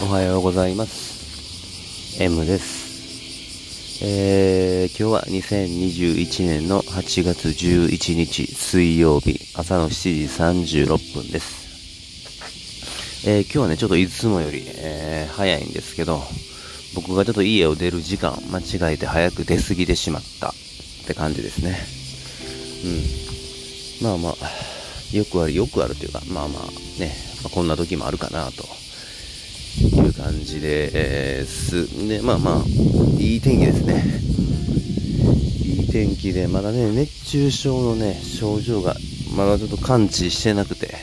おはようございます。M です。えー、今日は2021年の8月11日水曜日朝の7時36分です。えー、今日はねちょっといつもより、えー、早いんですけど僕がちょっと家を出る時間間違えて早く出過ぎてしまった。って感じですね。うん。まあまあよくあるよくあるというかまあまあね、まあ、こんな時もあるかなという感じで、えー、す、で、まあまあ、いい天気ですね。いい天気で、まだね、熱中症のね、症状が、まだちょっと感知してなくて、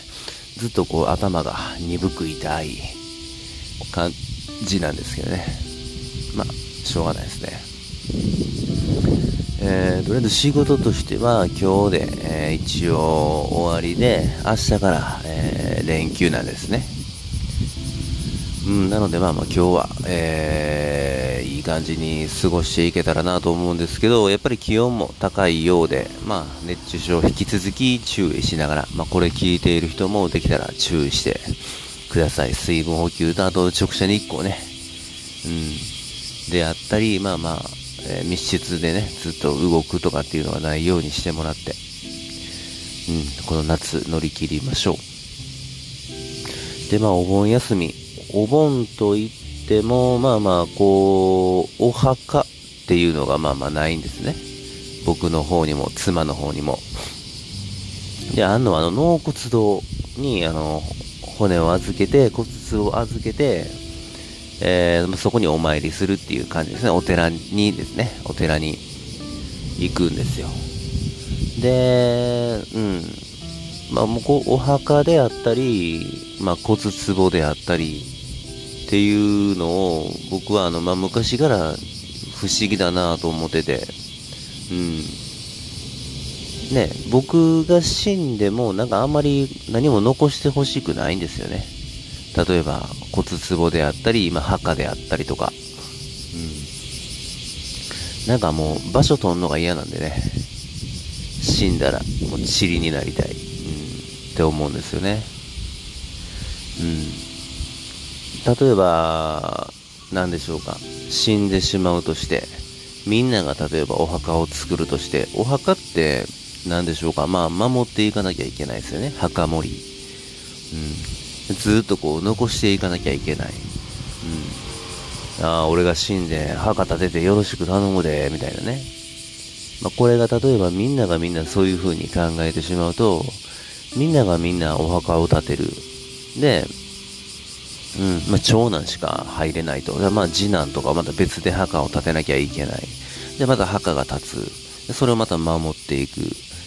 ずっとこう頭が鈍く痛い感じなんですけどね。まあ、しょうがないですね。えー、とりあえず仕事としては今日で、えー、一応終わりで明日から、えー、連休なんですね。うん、なのでまあまあ今日は、えー、いい感じに過ごしていけたらなと思うんですけど、やっぱり気温も高いようで、まあ熱中症引き続き注意しながら、まあこれ聞いている人もできたら注意してください。水分補給とあと直射日光ね。うん。であったり、まあまあ、えー、密室でね、ずっと動くとかっていうのはないようにしてもらって、うん、この夏乗り切りましょう。で、まあお盆休み、お盆といっても、まあまあ、こう、お墓っていうのがまあまあないんですね。僕の方にも、妻の方にも。で、あんのは、あの、納骨堂に、あの、骨を預けて、骨を預けて、えー、そこにお参りするっていう感じですね。お寺にですね、お寺に行くんですよ。で、うん。まあ、もうこう、お墓であったり、まあ、骨壺であったり、っていうのを僕はあの、まあ、昔から不思議だなと思ってて、うん。ね、僕が死んでもなんかあんまり何も残してほしくないんですよね。例えば骨壺であったり、まあ、墓であったりとか。うん。なんかもう場所取んのが嫌なんでね。死んだらもう塵になりたい。うん。って思うんですよね。うん。例えば、何でしょうか。死んでしまうとして、みんなが例えばお墓を作るとして、お墓って何でしょうか。まあ、守っていかなきゃいけないですよね。墓守り。うん。ずっとこう、残していかなきゃいけない。うん。ああ、俺が死んで墓立ててよろしく頼むで、みたいなね。まあ、これが例えばみんながみんなそういう風に考えてしまうと、みんながみんなお墓を建てる。で、うん、まあ、長男しか入れないと。まあ、次男とかまた別で墓を建てなきゃいけない。で、また墓が建つ。で、それをまた守っていく。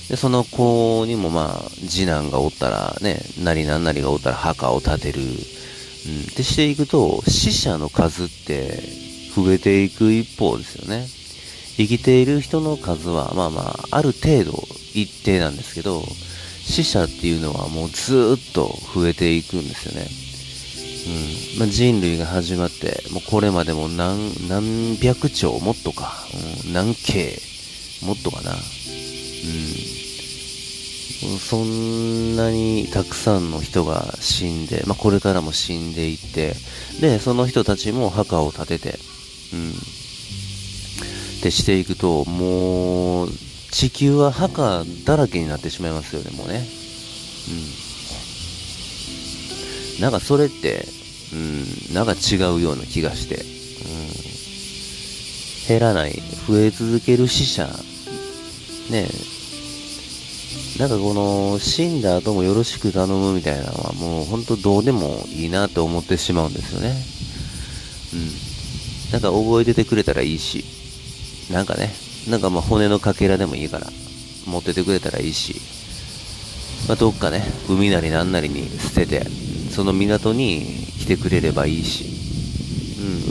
で、その子にもまあ、次男がおったらね、何々なりがおったら墓を建てる。うん。ってしていくと、死者の数って増えていく一方ですよね。生きている人の数は、まあまあ、ある程度一定なんですけど、死者っていうのはもうずっと増えていくんですよね。うんまあ、人類が始まって、もうこれまでも何何百兆、もっとか、うん、何京、もっとかな。うん。そんなにたくさんの人が死んで、まあ、これからも死んでいって、で、その人たちも墓を建てて、うん。ってしていくと、もう、地球は墓だらけになってしまいますよね、もうね。うん。なんかそれって、うん、なんか違うような気がして、うん、減らない、増え続ける死者、ねなんかこの、死んだ後もよろしく頼むみたいなのはもう本当どうでもいいなって思ってしまうんですよね。うん。なんか覚えててくれたらいいし、なんかね、なんかまあ骨のかけらでもいいから、持っててくれたらいいし、まあ、どっかね、海なりなんなりに捨てて、その港に来てくれればいいし、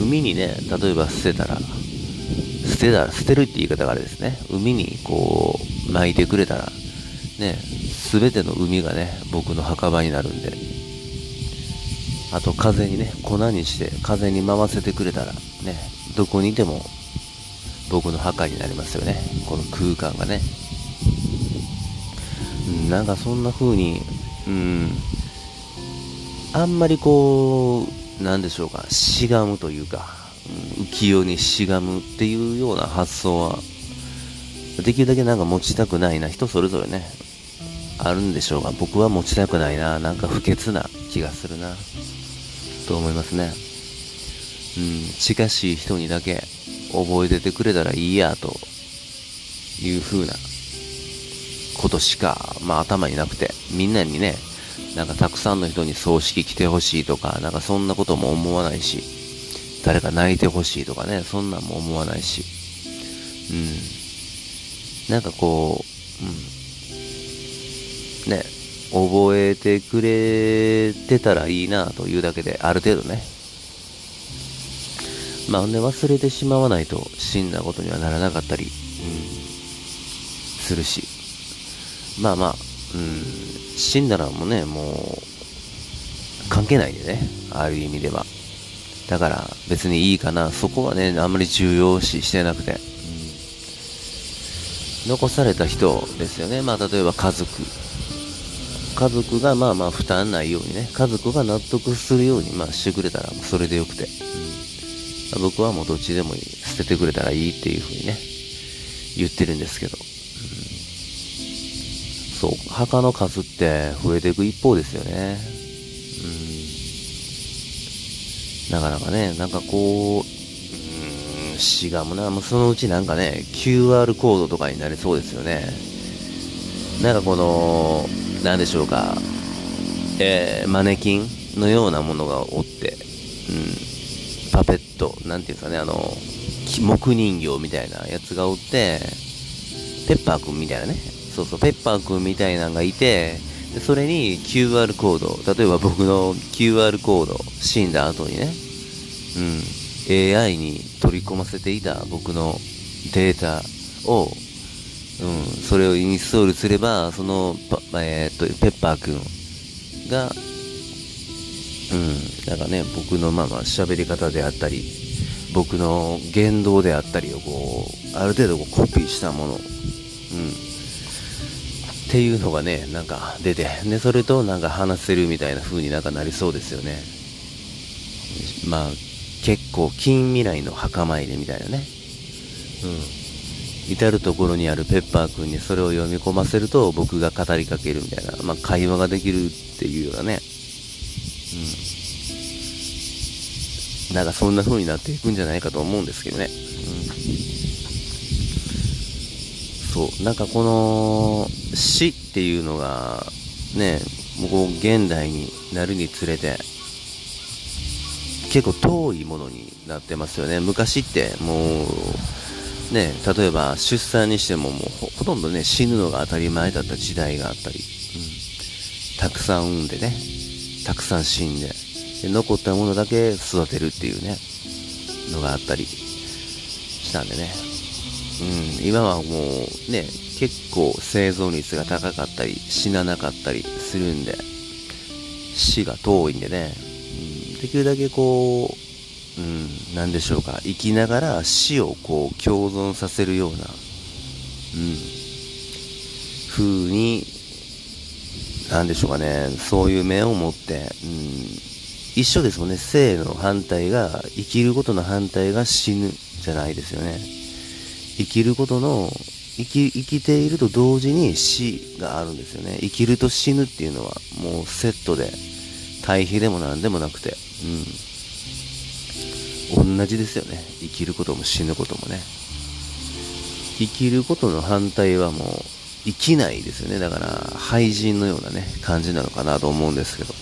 うん、海にね、例えば捨てたら、捨てたら、捨てるって言い方があれですね、海にこう、巻いてくれたら、ね、すべての海がね、僕の墓場になるんで、あと風にね、粉にして風に回せてくれたら、ね、どこにいても僕の墓になりますよね。この空間がね。なんかそんな風に、うん、あんまりこう、何でしょうか、しがむというか、うん、浮世にしがむっていうような発想は、できるだけなんか持ちたくないな、人それぞれね、あるんでしょうが、僕は持ちたくないな、なんか不潔な気がするな、と思いますね。うん、近しい人にだけ覚えててくれたらいいや、という風なことしか、まあ頭になくて、みんなにね、なんかたくさんの人に葬式来てほしいとか、なんかそんなことも思わないし、誰か泣いてほしいとかね、そんなんも思わないし、うん。なんかこう、うん。ね、覚えてくれてたらいいなというだけで、ある程度ね。まあ、んで忘れてしまわないと死んだことにはならなかったり、うん、するし。まあまあ、うん、死んだらもうね、もう、関係ないんでね、ある意味では。だから別にいいかな、そこはね、あんまり重要視してなくて。残された人ですよね、まあ例えば家族。家族がまあまあ負担ないようにね、家族が納得するようにまあしてくれたらそれでよくて。僕はもうどっちでもいい、捨ててくれたらいいっていう風にね、言ってるんですけど。そう、墓の数って増えていく一方ですよね。うん。なかなかね、なんかこう、うん、しがむな、もうそのうちなんかね、QR コードとかになりそうですよね。なんかこの、なんでしょうか、えー、マネキンのようなものがおって、うん、パペット、なんていうんですかね、あの、木人形みたいなやつがおって、ペッパーくんみたいなね、そうそう、ペッパーくんみたいなのがいて、それに QR コード、例えば僕の QR コード、死んだ後にね、うん、AI に取り込ませていた僕のデータを、うん、それをインストールすれば、その、えー、っと、ペッパーくんが、うん、なんかね、僕のまあまあ喋り方であったり、僕の言動であったりをこう、ある程度こうコピーしたもの、うん、っていうのがね、なんか出て、で、それとなんか話せるみたいな風になんかなりそうですよね。まあ、結構近未来の墓参りみたいなね。うん。至るところにあるペッパーくんにそれを読み込ませると僕が語りかけるみたいな、まあ会話ができるっていうようなね。うん。なんかそんな風になっていくんじゃないかと思うんですけどね。うんそう、なんかこの死っていうのが、ね、もう現代になるにつれて、結構遠いものになってますよね。昔ってもう、ね、例えば出産にしてももうほとんどね、死ぬのが当たり前だった時代があったり、うん、たくさん産んでね、たくさん死んで、で残ったものだけ育てるっていうね、のがあったりしたんでね。うん、今はもうね、結構生存率が高かったり、死ななかったりするんで、死が遠いんでね、うん、できるだけこう、うん、なんでしょうか、生きながら死をこう共存させるような、うん、風に、なんでしょうかね、そういう面を持って、うん、一緒ですもんね、生の反対が、生きることの反対が死ぬじゃないですよね。生きることの生き生きていると同時に死があるんですよね。生きると死ぬっていうのはもうセットで対比でも何でもなくて。うん。同じですよね。生きることも死ぬこともね。生きることの反対はもう生きないですよね。だから廃人のようなね感じなのかなと思うんですけど。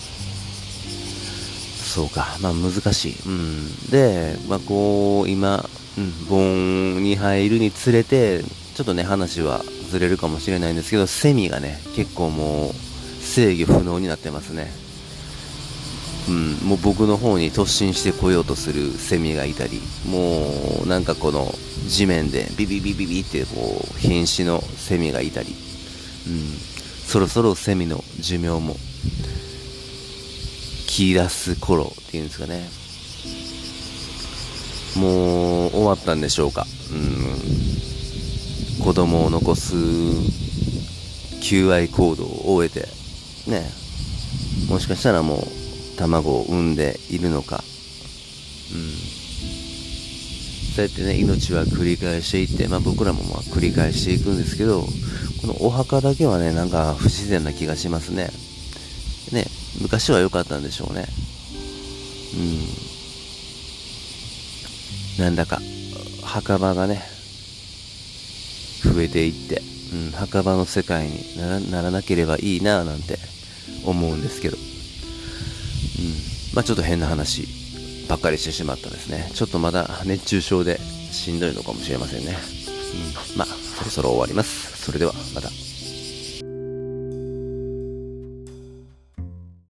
そうか。まあ難しい。うん。でまあこう今、盆に入るにつれて、ちょっとね、話はずれるかもしれないんですけど、セミがね、結構もう制御不能になってますね。うん、もう僕の方に突進してこようとするセミがいたり、もうなんかこの地面でビビビビビってこう瀕死のセミがいたり、うん、そろそろセミの寿命も切り出す頃っていうんですかね。もう終わったんでしょうか。うん。子供を残す求愛行動を終えて、ね。もしかしたらもう卵を産んでいるのか、うんそうやってね、命は繰り返していって、まあ僕らもまあ繰り返していくんですけど、このお墓だけはね、なんか不自然な気がしますね。ね、昔は良かったんでしょうね。うん。なんだか、墓場がね、増えていって、うん、墓場の世界にならならなければいいなぁなんて思うんですけど、うん、まあちょっと変な話ばっかりしてしまったですね。ちょっとまだ熱中症でしんどいのかもしれませんね。うん、まあそろそろ終わります。それではまた。